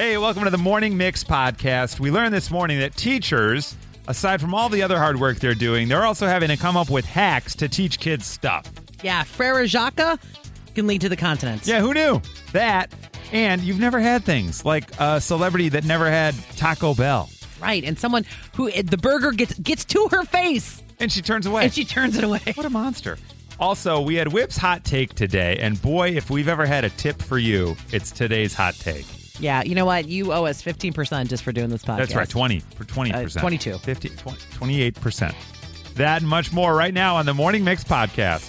Hey, welcome to the Morning Mix podcast. We learned this morning that teachers, aside from all the other hard work they're doing, they're also having to come up with hacks to teach kids stuff. Yeah, Frere Jacques can lead to the continents. Yeah, who knew? That. And you've never had things like a celebrity that never had Taco Bell. Right, and someone who eh, the burger gets gets to her face And she turns away. and she turns it away. What a monster. Also, we had Whip's hot take today, and boy, if we've ever had a tip for you, it's today's hot take. Yeah, you know what? You owe us 15% just for doing this podcast. That's right, 20 for 20%. Uh, 22. 50, 20, 28%. That and much more right now on the Morning Mix podcast.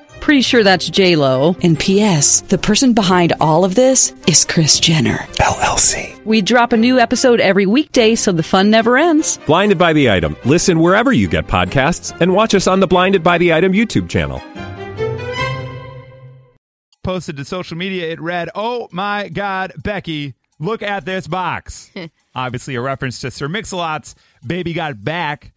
Pretty sure that's J Lo. And P.S. The person behind all of this is Kris Jenner. LLC. We drop a new episode every weekday, so the fun never ends. Blinded by the item. Listen wherever you get podcasts, and watch us on the Blinded by the Item YouTube channel. Posted to social media, it read, Oh my God, Becky, look at this box. Obviously, a reference to Sir Mix-a-Lot's Baby Got Back.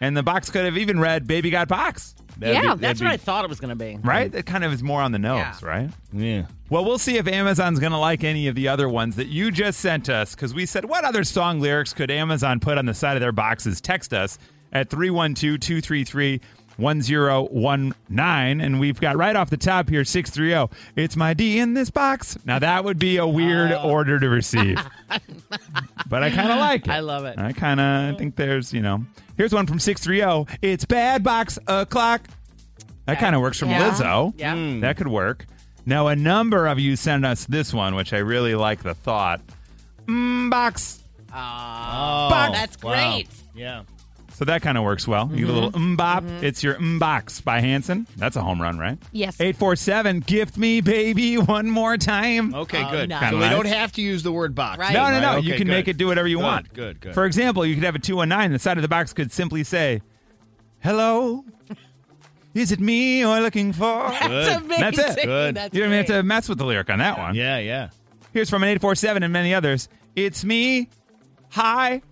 And the box could have even read Baby Got Box. Yeah, That's what I thought it was going to be. Right? That kind of is more on the nose, Yeah. right? Yeah. Well, we'll see if Amazon's going to like any of the other ones that you just sent us because we said, what other song lyrics could Amazon put on the side of their boxes? Text us at 312 233 1019. And we've got right off the top here 630. It's my D in this box. Now, that would be a weird order to receive. but I kind of like it. I love it. I kind of think there's, you know, here's one from 630. It's bad box o'clock. That kind of works from Yeah. Lizzo. Yeah. That could work. Now, a number of you sent us this one, which I really like the thought. Mm, box. Oh, Box. That's wow. great. Yeah. So that kind of works well. You get a little mm bop. It's your mm box by Hanson. That's a home run, right? Yes. 847, gift me, baby, one more time. Okay, Oh, good. nice. So we Kinda don't have to use the word box. Right. No, no, no. Okay, you can good. make it do whatever you Good, want. Good, good. For example, you could have a 219. The side of the box could simply say, Hello, is it me you're looking for? That's amazing. That's it. Good. That's You don't even have great. to mess with the lyric on that one. yeah, yeah. Here's from an 847 and many others. It's me. Hi.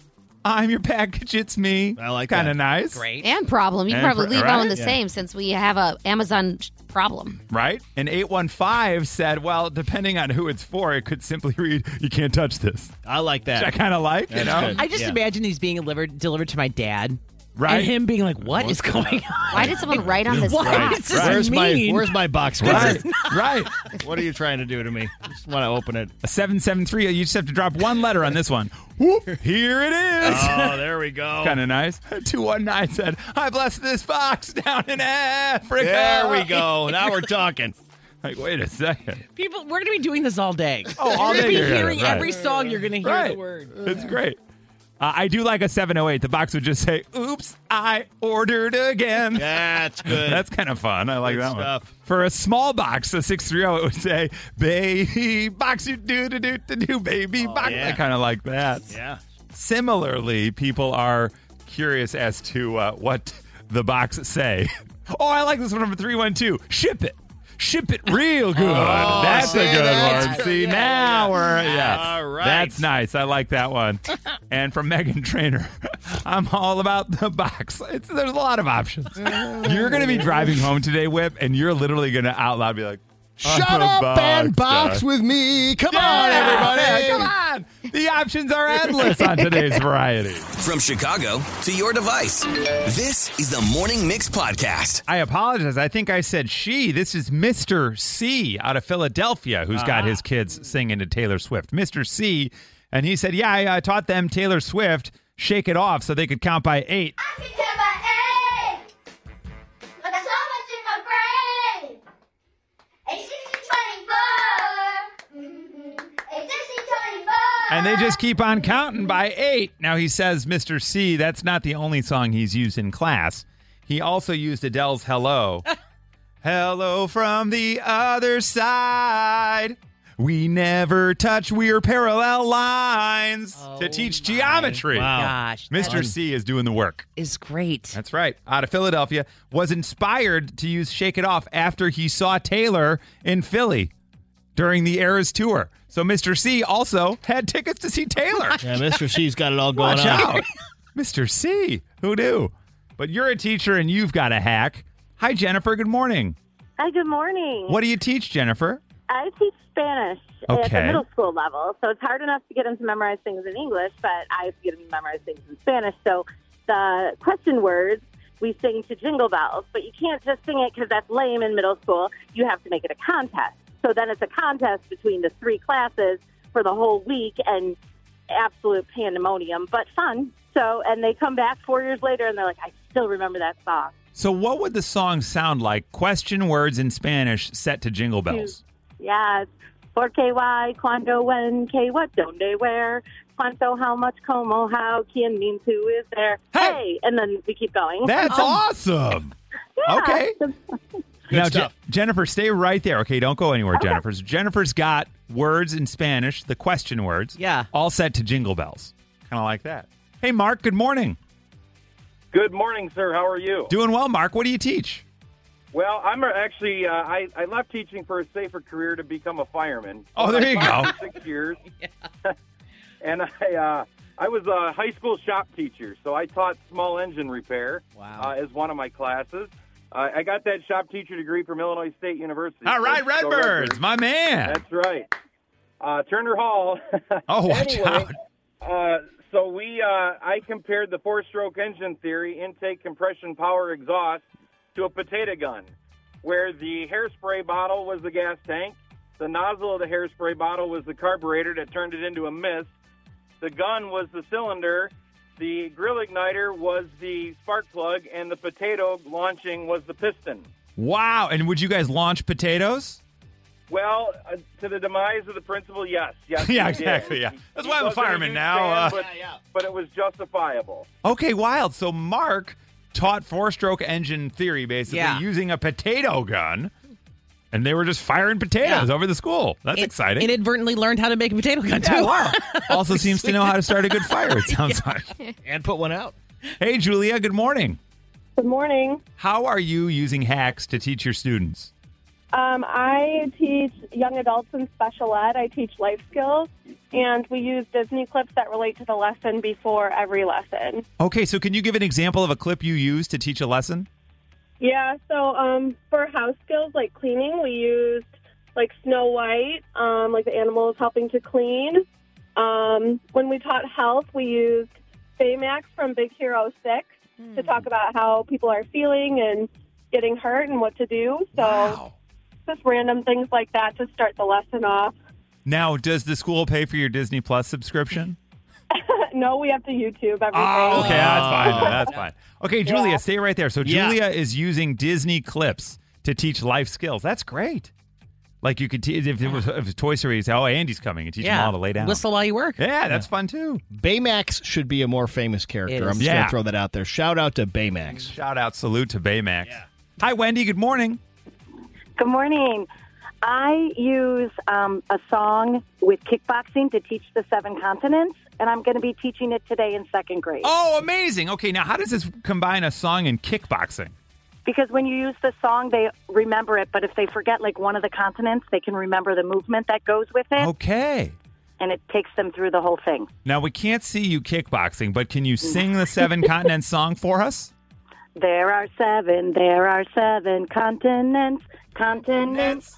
I'm your package. It's me. I like Kind of nice. Great. And problem. You can And probably pr- leave right? on the Yeah. same since we have a Amazon problem. Right? And 815 said, well, depending on who it's for, it could simply read, you can't touch this. I like that. Which I that. kind of like, you That's know? good. I just Yeah. imagine these being delivered delivered to my dad. Right? And him being like, "What is going on? Why did someone write on this Why box? does this Where's my mean? Where's my box? Right. right. What are you trying to do to me? Just want to open it. A 773, you just have to drop one letter on this one. Whoop, here it is. Oh, there we go. kind of nice. 219 said, I bless this box down in Africa. There we go. Now we're talking. Like, wait a second. People, we're going to be doing this all day. Oh, all You're going to be gonna- hearing right. every song. You're going to hear Right. the word. It's great. Uh, I do like a 708. The box would just say, oops, I ordered again. That's good. That's kind of fun. I like Good that stuff. one. For a small box, a 630, it would say, baby box, you do do do do do, baby box. yeah. I kind of like that. yeah. Similarly, people are curious as to uh, what the box say. Oh, I like this one from 312. Ship it. Ship it real good. that's see, a good that's one. good. See, Yeah, now yeah. we're, yeah. All right. That's nice. I like that one. and from Meghan Trainor, I'm all about the box. It's, there's a lot of options. you're going to be driving home today, Whip, and you're literally going to out loud be like, Shut I'm a up and box box guy. with me. Come on, Yeah, everybody. Come on. The options are endless on today's variety. From Chicago to your device, this is the Morning Mix Podcast. I apologize. I think I said she. This is Mr. C out of Philadelphia who's got his kids singing to Taylor Swift. Mr. C. And he said, Yeah, I uh, taught them Taylor Swift, shake it off so they could count by eight. And they just keep on counting by eight. Now he says, Mr. C, that's not the only song he's used in class. He also used Adele's Hello. Hello from the other side. We never touch, we're parallel lines to oh teach geometry. Wow. Gosh, Mr. C is doing the work. is great. That's right. Out of Philadelphia, was inspired to use Shake It Off after he saw Taylor in Philly during the Eras tour. So Mr. C also had tickets to see Taylor. Yeah, Mr. C's got it all going Watch on. out. Mr. C. Who knew? But you're a teacher and you've got a hack. Hi, Jennifer. Good morning. Hi, good morning. What do you teach, Jennifer? I teach Spanish at the middle school level, so it's hard enough to get them to memorize things in English, but I have to get them to memorize things in Spanish. So the question words we sing to Jingle Bells, but you can't just sing it because that's lame in middle school. You have to make it a contest. So then it's a contest between the three classes for the whole week and absolute pandemonium, but fun. So, and they come back four years later and they're like, I still remember that song. So, what would the song sound like? Question words in Spanish set to Jingle Bells. Yes. Por qué, cuando, when, K, what, donde, where, cuánto, how much, como, how, quién means who is there. Hey! And then we keep going. That's um, awesome. Yeah. Okay. now, Je- Jennifer, stay right there. Okay, don't go anywhere, Jennifer. Jennifer's got words in Spanish, the question words. Yeah. All set to Jingle Bells. Kind of like that. Hey, Mark, good morning. Good morning, sir. How are you? Doing well, Mark. What do you teach? Well, I'm actually uh, I, I left teaching for a safer career to become a fireman. Oh, there you go. Six years, and I uh, I was a high school shop teacher, so I taught small engine repair Wow. uh, as one of my classes. Uh, I got that shop teacher degree from Illinois State University. All right, so Redbirds, my man. That's right. Uh, Turner Hall. Oh, watch anyway, out. Uh, so we, uh, I compared the four-stroke engine theory, intake, compression, power, exhaust, to a potato gun, where the hairspray bottle was the gas tank, the nozzle of the hairspray bottle was the carburetor that turned it into a mist, the gun was the cylinder, the grill igniter was the spark plug, and the potato launching was the piston. Wow. And would you guys launch potatoes? Well, uh, to the demise of the principal, yes, yes. Yeah, he did. exactly, yeah. That's he why I'm a fireman huge now, fan, uh, but, but it was justifiable. Okay, wild. So Mark taught four-stroke engine theory basically Yeah. using a potato gun, and they were just firing potatoes Yeah. over the school. That's In- exciting. Inadvertently learned how to make a potato gun too. Wow. also seems to know how to start a good fire. It sounds like. And put one out. Hey, Julia. Good morning. Good morning. How are you using hacks to teach your students? Um, I teach young adults in special ed. I teach life skills, and we use Disney clips that relate to the lesson before every lesson. Okay, so can you give an example of a clip you use to teach a lesson? Yeah, so um, for house skills like cleaning, we used like Snow White, um, like the animals helping to clean. Um, when we taught health, we used Baymax from Big Hero 6 to talk about how people are feeling and getting hurt and what to do. So just random things like that to start the lesson off. Now, does the school pay for your Disney Plus subscription? no, we have to YouTube everything. Oh, okay, that's fine. then, That's fine. Okay, Julia, Yeah. stay right there. So Yeah. Julia is using Disney clips to teach life skills. That's great. Like you could teach if it was if it was Toy Story, you say, "Oh, Andy's coming," and teach them Yeah. all to lay down. Whistle while you work. Yeah, that's fun too. Baymax should be a more famous It character. is. I'm just Yeah. going to throw that out there. Shout out to Baymax. Shout out, salute to Baymax. Hi, Wendy. Good morning. Good morning. I use um, a song with kickboxing to teach the seven continents, and I'm going to be teaching it today in second grade. Oh, amazing. Okay, now how does this combine a song and kickboxing? Because when you use the song, they remember it, but if they forget like one of the continents, they can remember the movement that goes with it, Okay. and it takes them through the whole thing. Now we can't see you kickboxing, but can you sing the Seven Continents song for us? There are seven, there are seven continents, continents.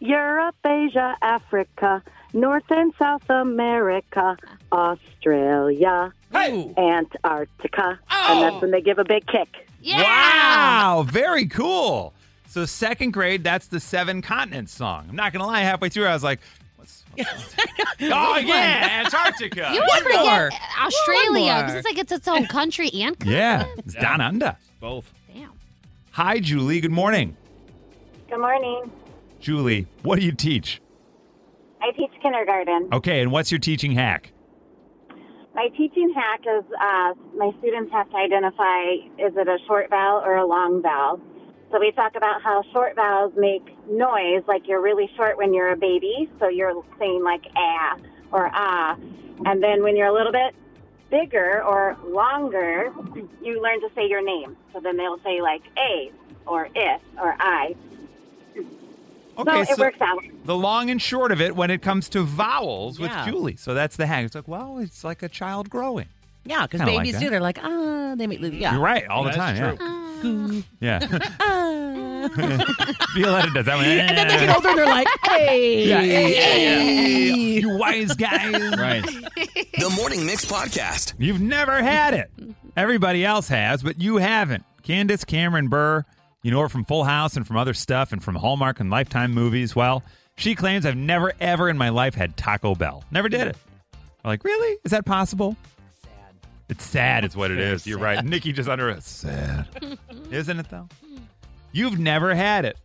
Europe, Asia, Africa, North and South America, Australia, Antarctica. And oh! that's when they give a big kick. Yeah. Wow, very cool. So second grade, that's the Seven Continents song. I'm not gonna lie, halfway through I was like, what's, what's Oh yeah, Antarctica. You One forget more. Australia One because more. it's like it's its own country and yeah, continent. it's down under. Both. Damn. Hi, Julie. Good morning. Good morning. Julie, what do you teach? I teach kindergarten. Okay, and what's your teaching hack? My teaching hack is uh, my students have to identify is it a short vowel or a long vowel. So we talk about how short vowels make noise, like you're really short when you're a baby, so you're saying like ah or ah. And then when you're a little bit bigger or longer, you learn to say your name. So then they'll say like a or if or I. Okay, so it works out. The long and short of it when it comes to vowels Yeah. with Julie. So that's the hack. It's like, well, it's like a child growing. Yeah, because Kinda like babies do. They're like, ah, they make, yeah. You're right, all the That's time. true. Yeah. Yeah. Violetta does that one. And then they get older, they're like, hey, Yeah, hey, hey. You wise guys. Right. The Morning Mix Podcast. You've never had it. Everybody else has, but you haven't. Candace Cameron Bure, you know her from Full House and from other stuff and from Hallmark and Lifetime movies. Well, she claims I've never ever in my life had Taco Bell. Never did it. I'm like, really? Is that possible? Sad. It's sad, is what it is. You're right. Nikki just under it. Sad. Isn't it though? You've never had it.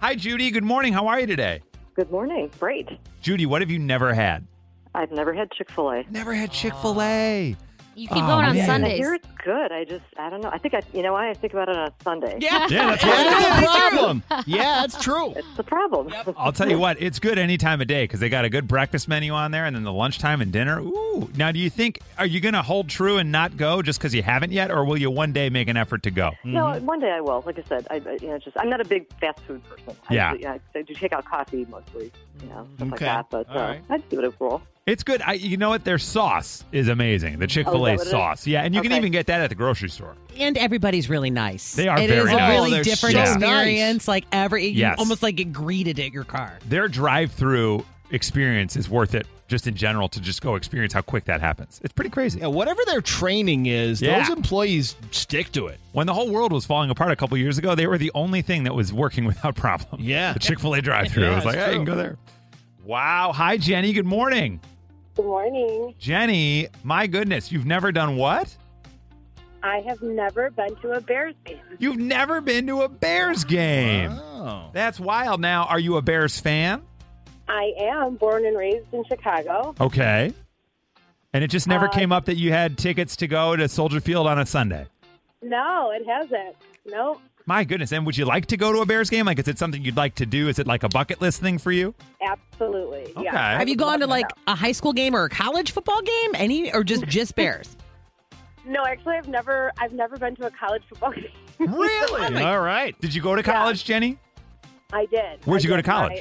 Hi, Judy. Good morning. How are you today? Good morning. Great. Judy, what have you never had? I've never had Chick fil A. Never had Chick fil A. You keep Oh, going on man. I Sundays. hear it's good. I just, I don't know. I think I, you know why? I think about it on a Sunday. Yeah. Yeah, that's That's the problem. Yeah, that's true. It's the problem. I'll tell you what, it's good any time of day because they got a good breakfast menu on there, and then the lunchtime and dinner. Ooh! Now, do you think are you going to hold true and not go just because you haven't yet, or will you one day make an effort to go? No, one day I will. Like I said, I, I you know, just I'm not a big fast food person. Yeah. I, yeah, I do take out coffee mostly, you know, stuff like that. But uh, right. I'd give it a roll. It's good. I, you know what? Their sauce is amazing. The oh, Chick Fil A what it is? sauce. Yeah, and you can even get that at the grocery store. And everybody's really nice. They are It very is a really Oh, different so experience. Like every, you Yes. almost like get greeted at your car. Their drive-through experience is worth it, just in general, to just go experience how quick that happens. It's pretty crazy. Yeah, whatever their training is, Yeah. those employees stick to it. When the whole world was falling apart a couple years ago, they were the only thing that was working without problem. Yeah. the Chick Fil A drive-through. Yeah, it was like, it's hey, you can go there. Wow. Hi, Jenny. Good morning. Good morning. Jenny, my goodness, you've never done what? I have never been to a Bears game. You've never been to a Bears game. Oh. That's wild. Now, are you a Bears fan? I am born and raised in Chicago. Okay. And it just never Uh, came up that you had tickets to go to Soldier Field on a Sunday. No, it hasn't. No, My goodness. And would you like to go to a Bears game? Like, is it something you'd like to do? Is it like a bucket list thing for you? absolutely. Okay. Yeah. Have you gone to like a high school game or a college football game? Any or just just Bears? No, actually, I've never. I've never been to a college football game. Really? All right. Did you go to college, Jenny? I did. Where'd I you go to did. college?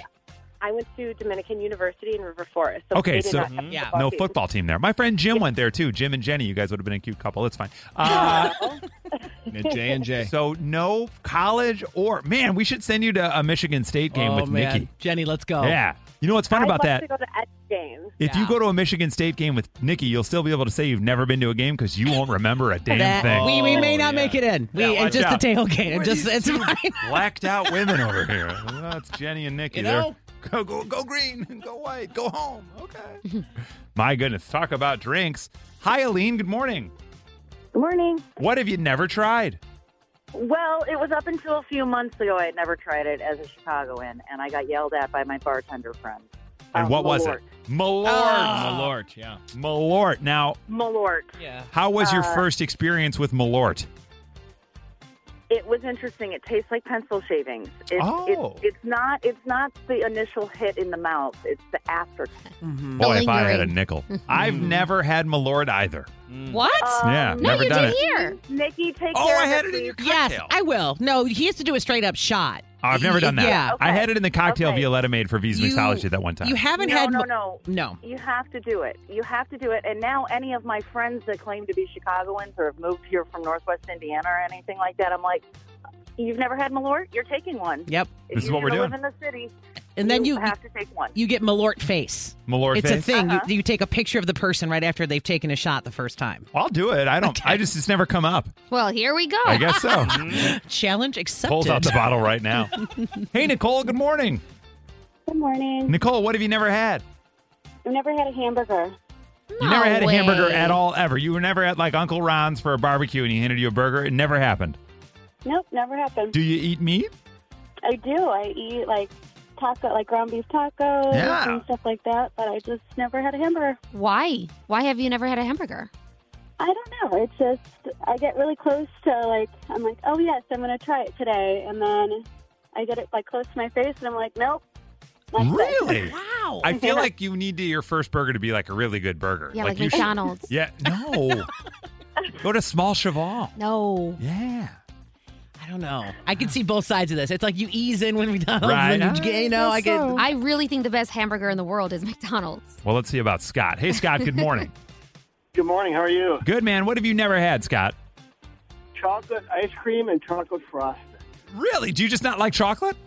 I, I went to Dominican University in River Forest. So Okay, so not have a Yeah, football no team. football team there. My friend Jim went there too. Jim and Jenny, you guys would have been a cute couple. It's fine. Uh, J and J. so no college or man, we should send you to a Michigan State game oh with man, Nikki. Jenny, let's go. Yeah. You know what's fun I'd about that? To go to Edge games. If you go to a Michigan State game with Nikki, you'll still be able to say you've never been to a game because you won't remember a damn That- thing. we, we may Oh, not yeah. make it in. We Yeah, it's just out. a tailgate. Who just it's fine. blacked out women over here. That's Jenny and Nikki. You know- go go go green, go white, go home. Okay. My goodness, talk about drinks. Hi, Aline. Good morning. Good morning. What have you never tried? Well, it was up until a few months ago. I had never tried it as a Chicagoan, and I got yelled at by my bartender friend. And Uh, what was Malort. it? Malort. Malort, yeah. Malort. Now, Malort. Yeah. how was your Uh, first experience with Malort? It was interesting. It tastes like pencil shavings. It's, Oh. it's, it's not. It's not the initial hit in the mouth. It's the after. Mm-hmm. Boy, if I had a nickel. I've never had Malort either. What? Yeah, Um, no, never you done did it. here. Nikki, take Oh, care I of had it, it in your please. Yes. I will. No, he has to do a straight up shot. I've never done that. Yeah. I had it in the cocktail Okay. Violetta made for V's You- Mixology that one time. You haven't No, had no, no. no. You have to do it. You have to do it. And now, any of my friends that claim to be Chicagoans or have moved here from Northwest Indiana or anything like that, I'm like, you've never had Malort? You're taking one. Yep. If This is you're what we're gonna doing. Live in the city, And then you have to take one. you get Malort face. Malort face. it's a thing. Uh-huh. You, you take a picture of the person right after they've taken a shot the first time. I'll do it. I don't. I just it's never come up. Well, here we go. I guess so. Challenge accepted. Pulls out the bottle right now. hey, Nicole. Good morning. Good morning. Nicole, what have you never had? I've never had a hamburger. You never No had a hamburger at all, ever. You were never at like Uncle Ron's for a barbecue and he handed you a burger. It never happened. Nope, never happened. Do you eat meat? I do. I eat like taco, like ground beef tacos Yeah. and stuff like that, but I just never had a hamburger. Why? Why have you never had a hamburger? I don't know. It's just I get really close to like I'm like, oh yes, I'm gonna try it today, and then I get it like close to my face, and I'm like, nope. Really? Wow. I feel like you need to, your first burger to be like a really good burger. Yeah, like you should- McDonald's. yeah, no. Go to Small Cheval. No. Yeah. I don't know. I can see both sides of this. It's like you ease in when McDonald's, Right. and you, you know, I get. I really think the best hamburger in the world is McDonald's. Well, let's see about Scott. Hey, Scott. Good morning. Good morning. How are you? good man. What have you never had, Scott? Chocolate ice cream and chocolate frosting. Really? Do you just not like chocolate?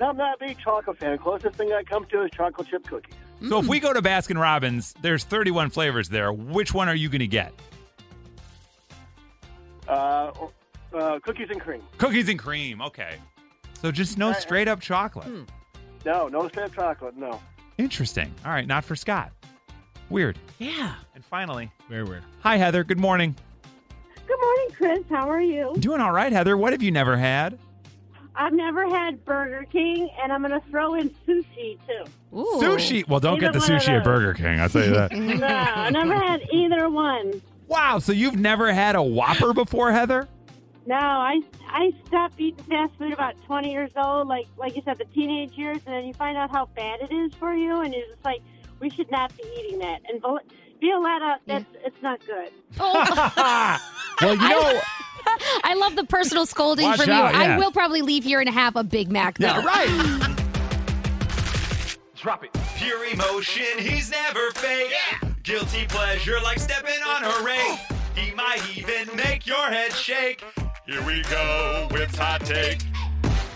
No, I'm not a big chocolate fan. Closest thing I come to is chocolate chip cookies. So if we go to Baskin Robbins, there's 31 flavors there. Which one are you going to get? Uh, or- uh, cookies and cream. Cookies and cream. Okay. So just no straight up chocolate. No, no straight up chocolate. No. Interesting. All right, not for Scott. Weird. Yeah. And finally, Very weird. hi Heather. Good morning. Good morning, Chris. How are you? Doing all right, Heather. What have you never had? I've never had Burger King, and I'm gonna throw in sushi too. Sushi. Well, don't get the one of sushi at those. Burger King. I'll tell you that. no, I never had either one. wow. So you've never had a Whopper before, Heather? No, I I stopped eating fast food about 20 years old, like like you said, the teenage years, and then you find out how bad it is for you, and you're just like, we should not be eating that. And Viol- Violetta, that's it's not good. Well, you know, I love the personal scolding Watch from out, you. yeah. I will probably leave here and have a Big Mac. Though. Yeah, right. Drop it. Pure emotion, he's never fake. Guilty pleasure, like stepping on her rake. Oh. He might even make your head shake. Here we go with hot take.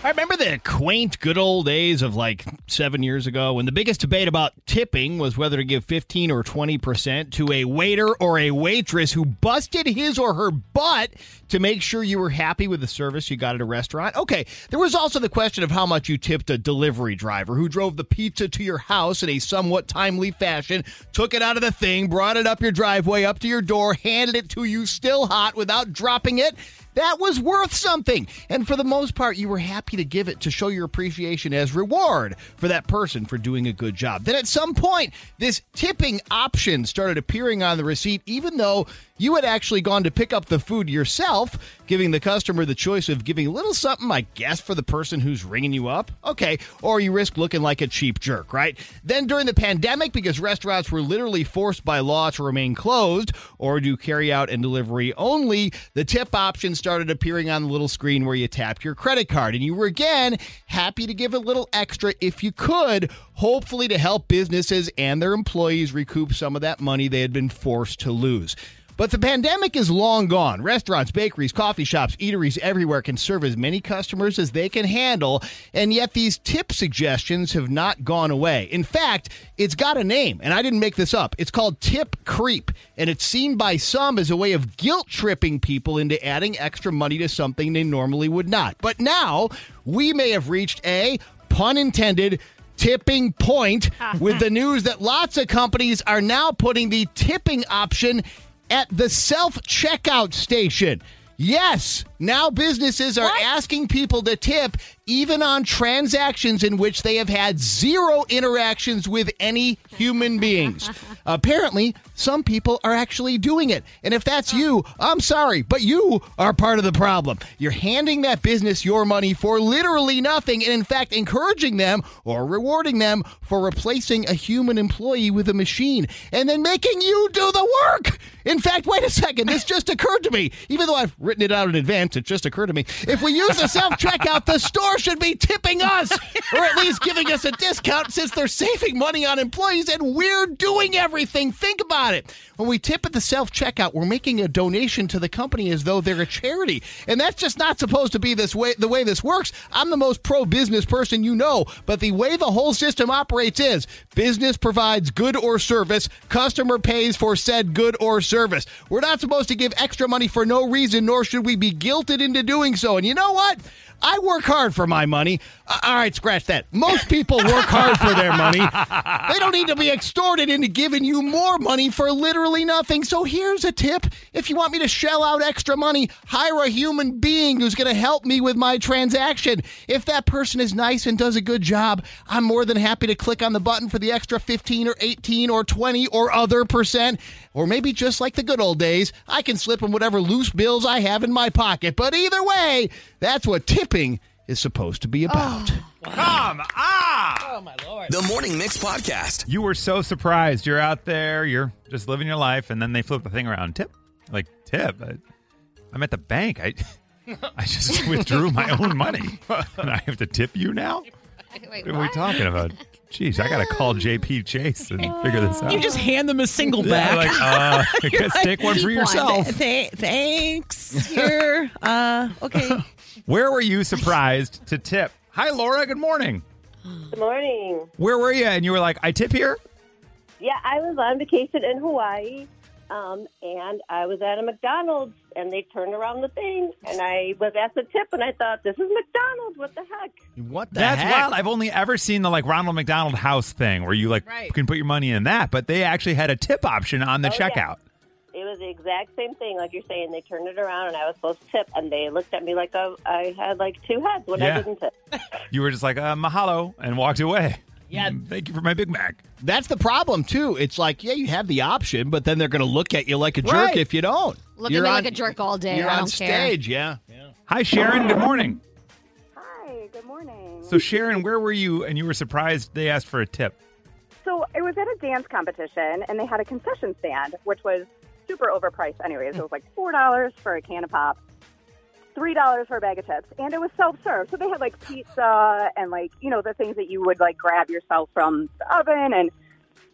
I remember the quaint, good old days of like seven years ago when the biggest debate about tipping was whether to give 15 or 20% to a waiter or a waitress who busted his or her butt to make sure you were happy with the service you got at a restaurant. Okay, there was also the question of how much you tipped a delivery driver who drove the pizza to your house in a somewhat timely fashion, took it out of the thing, brought it up your driveway, up to your door, handed it to you still hot without dropping it. That was worth something. And for the most part, you were happy to give it to show your appreciation as reward for that person for doing a good job. Then at some point, this tipping option started appearing on the receipt, even though you had actually gone to pick up the food yourself, giving the customer the choice of giving a little something, I guess, for the person who's ringing you up. Okay. Or you risk looking like a cheap jerk, right? Then during the pandemic, because restaurants were literally forced by law to remain closed or do carry out and delivery only, the tip option started appearing on the little screen where you tapped your credit card. And you were again happy to give a little extra if you could, hopefully to help businesses and their employees recoup some of that money they had been forced to lose. But the pandemic is long gone. Restaurants, bakeries, coffee shops, eateries everywhere can serve as many customers as they can handle, and yet these tip suggestions have not gone away. In fact, it's got a name, and I didn't make this up. It's called tip creep, and it's seen by some as a way of guilt tripping people into adding extra money to something they normally would not. But now we may have reached a pun intended tipping point with the news that lots of companies are now putting the tipping option at the self checkout station. Yes, now businesses are asking people to tip even on transactions in which they have had zero interactions with any human beings. Apparently, some people are actually doing it. And if that's you, I'm sorry, but you are part of the problem. You're handing that business your money for literally nothing, and in fact, encouraging them or rewarding them for replacing a human employee with a machine and then making you do the work. In fact, wait a second, this just occurred to me. Even though I've written it out in advance, it just occurred to me. If we use the self checkout, the store should be tipping us, or at least giving us a discount since they're saving money on employees and we're doing everything. Think about it. When we tip at the self checkout, we're making a donation to the company as though they're a charity, and that's just not supposed to be this way. The way this works, I'm the most pro business person you know, but the way the whole system operates is business provides good or service, customer pays for said good or service. We're not supposed to give extra money for no reason, nor should we be guilted into doing so. And you know what? I work hard for my money. Uh, all right, scratch that. Most people work hard for their money. They don't need to be extorted into giving you more money for literally nothing. So here's a tip. If you want me to shell out extra money, hire a human being who's going to help me with my transaction. If that person is nice and does a good job, I'm more than happy to click on the button for the extra 15 or 18 or 20 or other percent. Or maybe just like the good old days, I can slip them whatever loose bills I have in my pocket. But either way, that's what tipping is supposed to be about. Come ah! Oh my lord. The Morning Mix Podcast. You were so surprised. You're out there, you're just living your life, and then they flip the thing around. Tip, like tip. I, I'm at the bank. I, I just withdrew my own money, and I have to tip you now. Wait, What are we talking about? Jeez, I gotta call JP Chase and figure this out. You just hand them a single Yeah, back. like, uh, I You're take one for "Keep yourself." Th- thanks. Here. Uh, okay. Where were you surprised to tip? Hi, Laura. Good morning. Good morning. Where were you? And you were like, I tip here? Yeah, I was on vacation in Hawaii, um, and I was at a McDonald's, and they turned around the thing, and I was at the tip, and I thought, this is McDonald's. What the heck? What the That's heck? wild. I've only ever seen the like Ronald McDonald House thing where you like Right. can put your money in that, but they actually had a tip option on the Oh, yeah. checkout. It was the exact same thing, like you're saying. They turned it around, and I was supposed to tip, and they looked at me like I, I had like two heads when Yeah. I didn't tip. You were just like, uh, mahalo, and walked away. Yeah. Mm, thank you for my Big Mac. That's the problem too. It's like, yeah, you have the option, but then they're going to look at you like a jerk Right. if you don't. Look You're at me on- like a jerk all day. You're I on don't care. stage, yeah. Hi, Sharon. Good morning. Hi, good morning. So, Sharon, where were you? And you were surprised they asked for a tip. So it was at a dance competition, and they had a concession stand, which was super overpriced. Anyways, it was like four dollars for a can of pop, three dollars for a bag of chips, and it was self-serve. So they had like pizza and like you know the things that you would like grab yourself from the oven and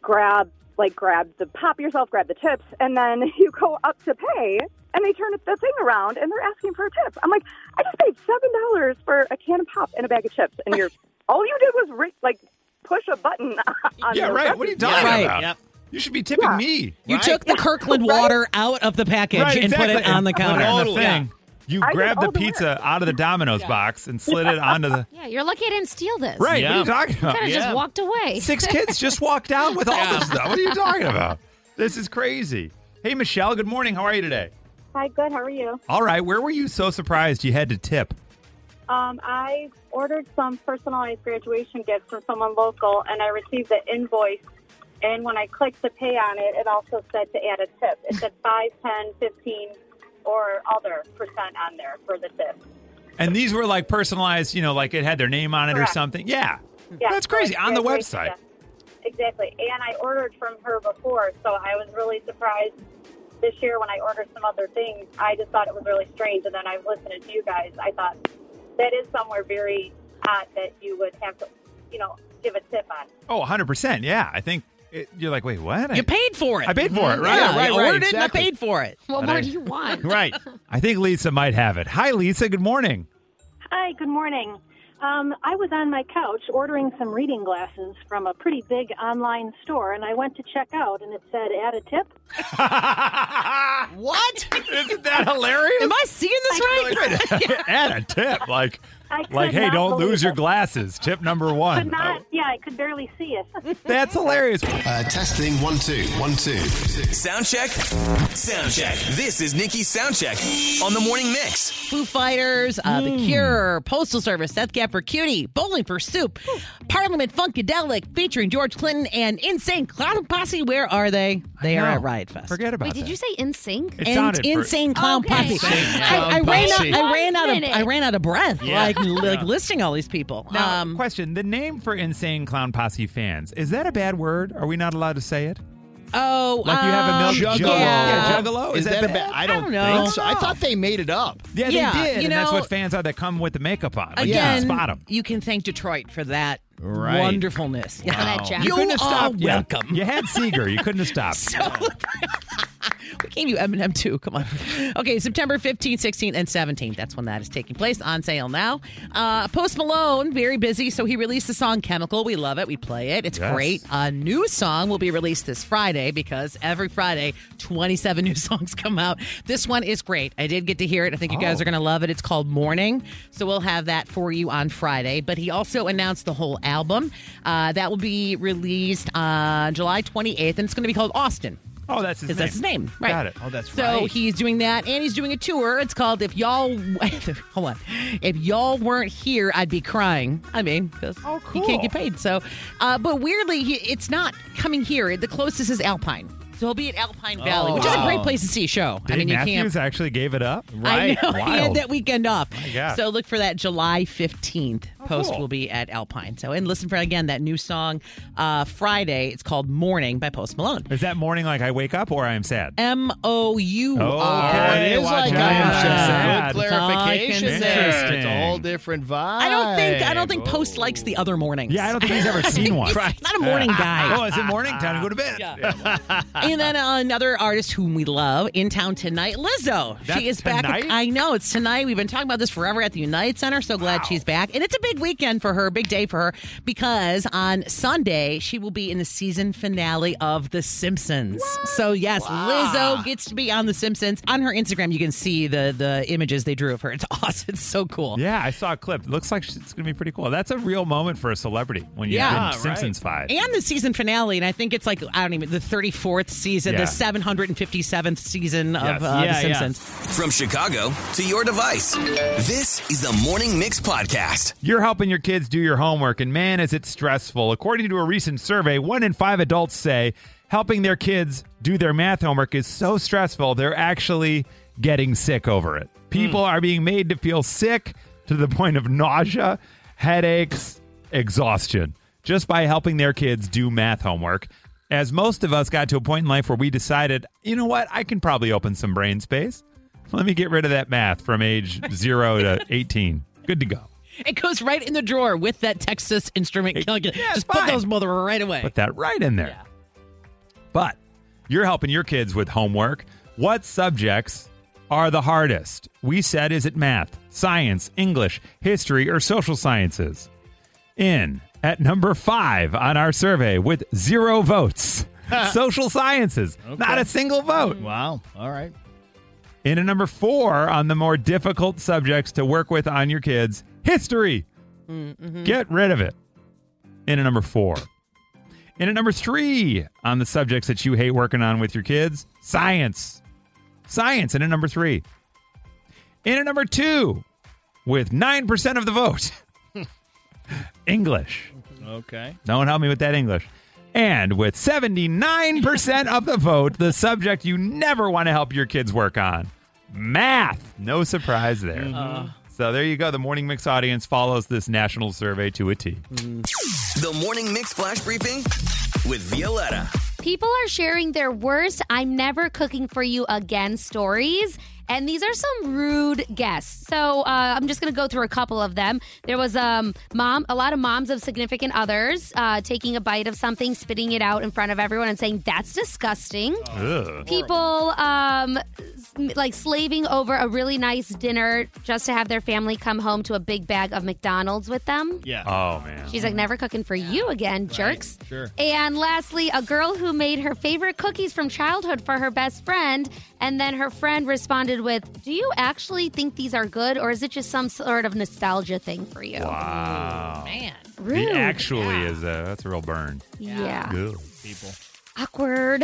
grab like grab the pop yourself, grab the chips, and then you go up to pay, and they turn the thing around and they're asking for a tip. I'm like, I just paid seven dollars for a can of pop and a bag of chips, and you're all you did was re- like push a button on the yeah, the right. What are you register. talking Right. about? Yep. You should be tipping Yeah. me. You right? took the Kirkland water out of the package Right, and put it exactly. on the Put it counter. on the Totally. thing. You I grabbed the all the pizza out of the Domino's box and slid it onto the. Yeah, you're lucky I didn't steal this. Right. Yeah. What are you talking about? Kind of Yeah. just walked away. Six kids just walked out with all this stuff. What are you talking about? This is crazy. Hey, Michelle. Good morning. How are you today? Hi, good. How are you? All right. Where were you so surprised you had to tip? Um, I ordered some personalized graduation gifts from someone local, and I received the invoice. And when I clicked to pay on it, it also said to add a tip. It said 5, 10, 15, or other percent on there for the tip. And these were like personalized, you know, like it had their name on it or something. Yeah. Yeah, That's crazy. On the website. gift. Exactly. And I ordered from her before, so I was really surprised this year when I ordered some other things. I just thought it was really strange. And then I was listening to you guys. I thought that is somewhere very odd that you would have to, you know, give a tip on. Oh, 100%. Yeah. I think it, you're like, wait, what? I, You paid for it. I paid for it, right? Yeah, right, you right, ordered it and I paid for it. What But more I- do you want? Right. I think Lisa might have it. Hi, Lisa. Good morning. Hi, good morning. Um, I was on my couch ordering some reading glasses from a pretty big online store, and I went to check out, and it said add a tip. What? Isn't that hilarious? Am I seeing this right? Add a tip. Like, I could like, hey, don't believe lose your glasses. Tip number Could one. not, yeah, I could barely see it. That's hilarious. Uh, testing one, two, one, two. Sound check. Sound check. This is Nikki's sound check on the morning mix. Foo Fighters, uh, The Cure, Postal Service, Death Cab for Cutie, Bowling for Soup, Parliament Funkadelic, featuring George Clinton and Insane Clown Posse. Where are they? They are at Riot Fest. Forget about Wait, that. did you say in sync? It and sounded for- insane clown Okay. posse. Insane I, I Clown ran out. Posse. I ran out of. I ran out of breath. Yeah. Like like Yeah. listing all these people. Now, um, question: The name for Insane Clown Posse fans is that a bad word? Are we not allowed to say it? oh, Like you have a um, milk Juggalo. Yeah. Yeah, Juggalo. Is, that, a bad? I don't, don't know. think so. I thought they made it up. Yeah, Yeah, they did, you and that's what fans are that come with the makeup on. Like, Again, you can spot 'em. you can thank Detroit for that Right. wonderfulness. Yeah. that jacket. You You couldn't have are stopped. yeah. welcome. You had Seger. You couldn't have stopped. So, We gave you Eminem too. Come on. Okay, September 15th, 16th, and 17th. That's when that is taking place. On sale now. Uh, Post Malone, very busy. So he released the song Chemical. We love it. We play it. It's Yes. great. A new song will be released this Friday because every Friday, 27 new songs come out. This one is great. I did get to hear it. I think you guys Oh. are going to love it. It's called Mourning. So we'll have that for you on Friday. But he also announced the whole album. Uh, that will be released on July 28th, and it's going to be called Austin. Oh, that's his Because name. that's his name. Right. Got it. Oh, that's So right. So he's doing that, and he's doing a tour. It's called "If Y'all." hold on. If y'all weren't here, I'd be crying. I mean, because Oh, he can't get paid. So, uh, but weirdly, he, it's not coming here. The closest is Alpine. So he'll be at Alpine Valley, Oh, which is a wow. great place to see a show. Dave I mean, you Matthews can't. actually gave it up. I know he had Wild. that weekend off. God. So look for that July fifteenth. Post Oh, cool. will be at Alpine. So and listen for again that new song uh, Friday. It's called "Mourning" by Post Malone. Is that morning like I wake up or I am sad? M O U R. Okay, it is watch like out. I am Yeah. sad. Good That's all I can clarification say. there. It's a whole different vibe. I don't think I don't think Post likes the other mornings. Yeah, I don't think he's ever seen one. He's not a morning guy. Oh, is it morning? Time to go to bed. and then another artist whom we love in town tonight, Lizzo. That's she is back. tonight? I know it's tonight. We've been talking about this forever at the United Center. So glad she's back, and it's a big weekend for her, big day for her, because on Sunday she will be in the season finale of The Simpsons. So yes, Lizzo gets to be on The Simpsons. On her Instagram, you can see the the images they drew of her. It's awesome. It's so cool. Yeah, I saw a clip. It looks like it's going to be pretty cool. That's a real moment for a celebrity when you're Yeah. win Simpsons five. And the season finale, and I think it's like I don't even the thirty fourth season, Yeah. the seven hundred and fifty seventh season Yes. of uh, Yeah, The yeah. Simpsons. From Chicago to your device, this is the Morning Mix Podcast. You're helping your kids do your homework, and man, is it stressful. According to a recent survey, one in five adults say helping their kids do their math homework is so stressful, they're actually getting sick over it. People are being made to feel sick to the point of nausea, headaches, exhaustion, just by helping their kids do math homework. As most of us got to a point in life where we decided, you know what, I can probably open some brain space. Let me get rid of that math from age zero to 18. Good to go. It goes right in the drawer with that Texas Instrument calculator. yeah, Just put those mother right away. Put that right in there. But you're helping your kids with homework. What subjects are the hardest? We said, is it math, science, English, history, or social sciences? In at number five on our survey with zero votes, social sciences, not a single vote. Wow. All right. In at number four on the more difficult subjects to work with on your kids, history. Mm-hmm. Get rid of it. In at number four. In at number three on the subjects that you hate working on with your kids, science. Science in at number three. In at number two, with 9% of the vote, English. Okay. No one help me with that English. And with 79% of the vote, the subject you never want to help your kids work on math. No surprise there. Uh. So there you go. The Morning Mix audience follows this national survey to a T. The Morning Mix Flash Briefing with Violetta. People are sharing their worst I'm never cooking for you again stories. And these are some rude guests. So uh, I'm just going to go through a couple of them. There was um, mom, a lot of moms of significant others uh, taking a bite of something, spitting it out in front of everyone, and saying that's disgusting. Ugh. People um, like slaving over a really nice dinner just to have their family come home to a big bag of McDonald's with them. Yeah. Oh, man. She's like, never cooking for you again, jerks. Sure. And lastly, a girl who made her favorite cookies from childhood for her best friend. And then her friend responded with, Do you actually think these are good, or is it just some sort of nostalgia thing for you? Wow. Man. Rude. He actually is a, that's a real burn. Yeah. Ugh. People. Awkward.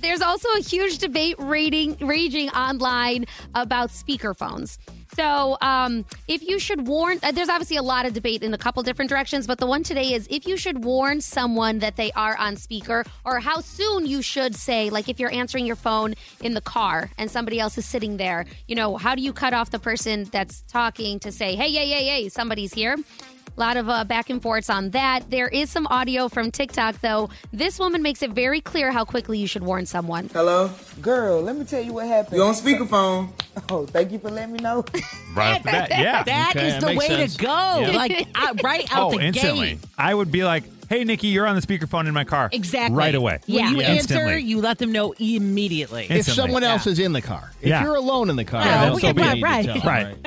There's also a huge debate rating, raging online about speakerphones. So, um, if you should warn, uh, there's obviously a lot of debate in a couple different directions, but the one today is if you should warn someone that they are on speaker, or how soon you should say, like if you're answering your phone in the car and somebody else is sitting there, you know, how do you cut off the person that's talking to say, hey, hey, hey, hey, somebody's here? A lot of uh, back and forths on that. There is some audio from TikTok, though. This woman makes it very clear how quickly you should warn someone. Hello? Girl, let me tell you what happened. You on speakerphone. Oh, thank you for letting me know. Right off the bat, yeah. That is Okay, that the way sense. to go. Yeah. Like out, right out oh, the instantly. gate. I would be like, Hey, Nikki, you're on the speakerphone in my car. Exactly. Right away. Yeah. you answer, Instantly. you let them know immediately. If Instantly. someone Yeah. else is in the car, if Yeah. you're alone in the car, Yeah, then we so can- be it. right, right. tell Right.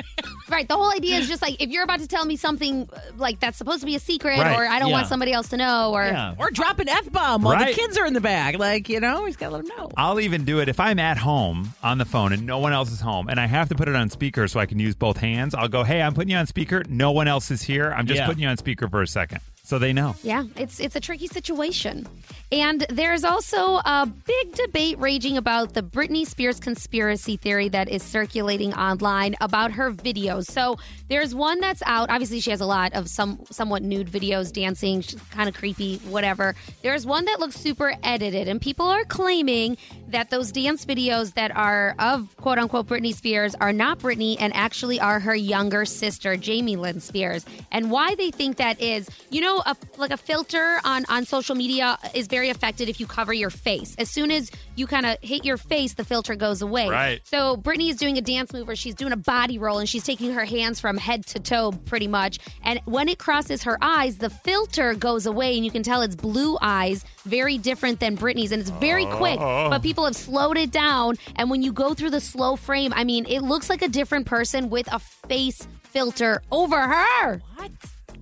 Right. The whole idea is just like if you're about to tell me something uh, like that's supposed to be a secret, Right. or I don't Yeah. want somebody else to know, or Yeah. Or drop an F bomb while Right. the kids are in the back. Like, you know, he's got to let them know. I'll even do it if I'm at home on the phone and no one else is home and I have to put it on speaker so I can use both hands. I'll go, hey, I'm putting you on speaker. No one else is here. I'm just Yeah. putting you on speaker for a second. So they know. Yeah, it's it's a tricky situation. And there's also a big debate raging about the Britney Spears conspiracy theory that is circulating online about her videos. So there's one that's out. Obviously, she has a lot of some somewhat nude videos, dancing, kind of creepy, whatever. There's one that looks super edited, and people are claiming that those dance videos that are of quote unquote Britney Spears are not Britney and actually are her younger sister, Jamie Lynn Spears. And why they think that is, you know, a, like a filter on on social media is very affected if you cover your face. As soon as you kind of hit your face, the filter goes away. Right. So Britney is doing a dance move where she's doing a body roll and she's taking her hands from head to toe pretty much. And when it crosses her eyes, the filter goes away and you can tell it's blue eyes, very different than Britney's, And it's very oh. quick, but people have slowed it down. And when you go through the slow frame, I mean, it looks like a different person with a face filter over her.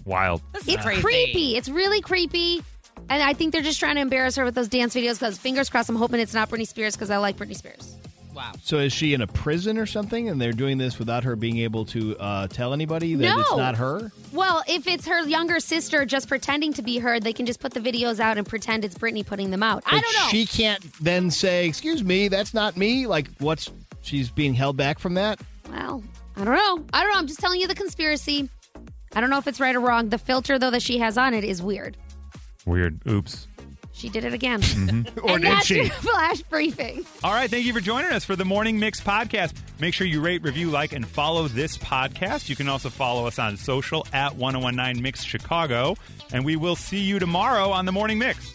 Wild. It's creepy. It's really creepy. And I think they're just trying to embarrass her with those dance videos because fingers crossed, I'm hoping it's not Britney Spears because I like Britney Spears. Wow. So is she in a prison or something, and they're doing this without her being able to uh, tell anybody that No. it's not her? Well, if it's her younger sister just pretending to be her, they can just put the videos out and pretend it's Britney putting them out. I don't know. She can't then say, "Excuse me, that's not me." Like, what's she's being held back from that? well, I don't know. I don't know. I'm just telling you the conspiracy. I don't know if it's right or wrong. The filter, though, that she has on it is weird. Weird. Oops. She did it again. Mm-hmm. Or and did that's she? your flash briefing. All right, thank you for joining us for the Morning Mix podcast. Make sure you rate, review, like, and follow this podcast. You can also follow us on social at 1019 Mix Chicago. And we will see you tomorrow on the Morning Mix.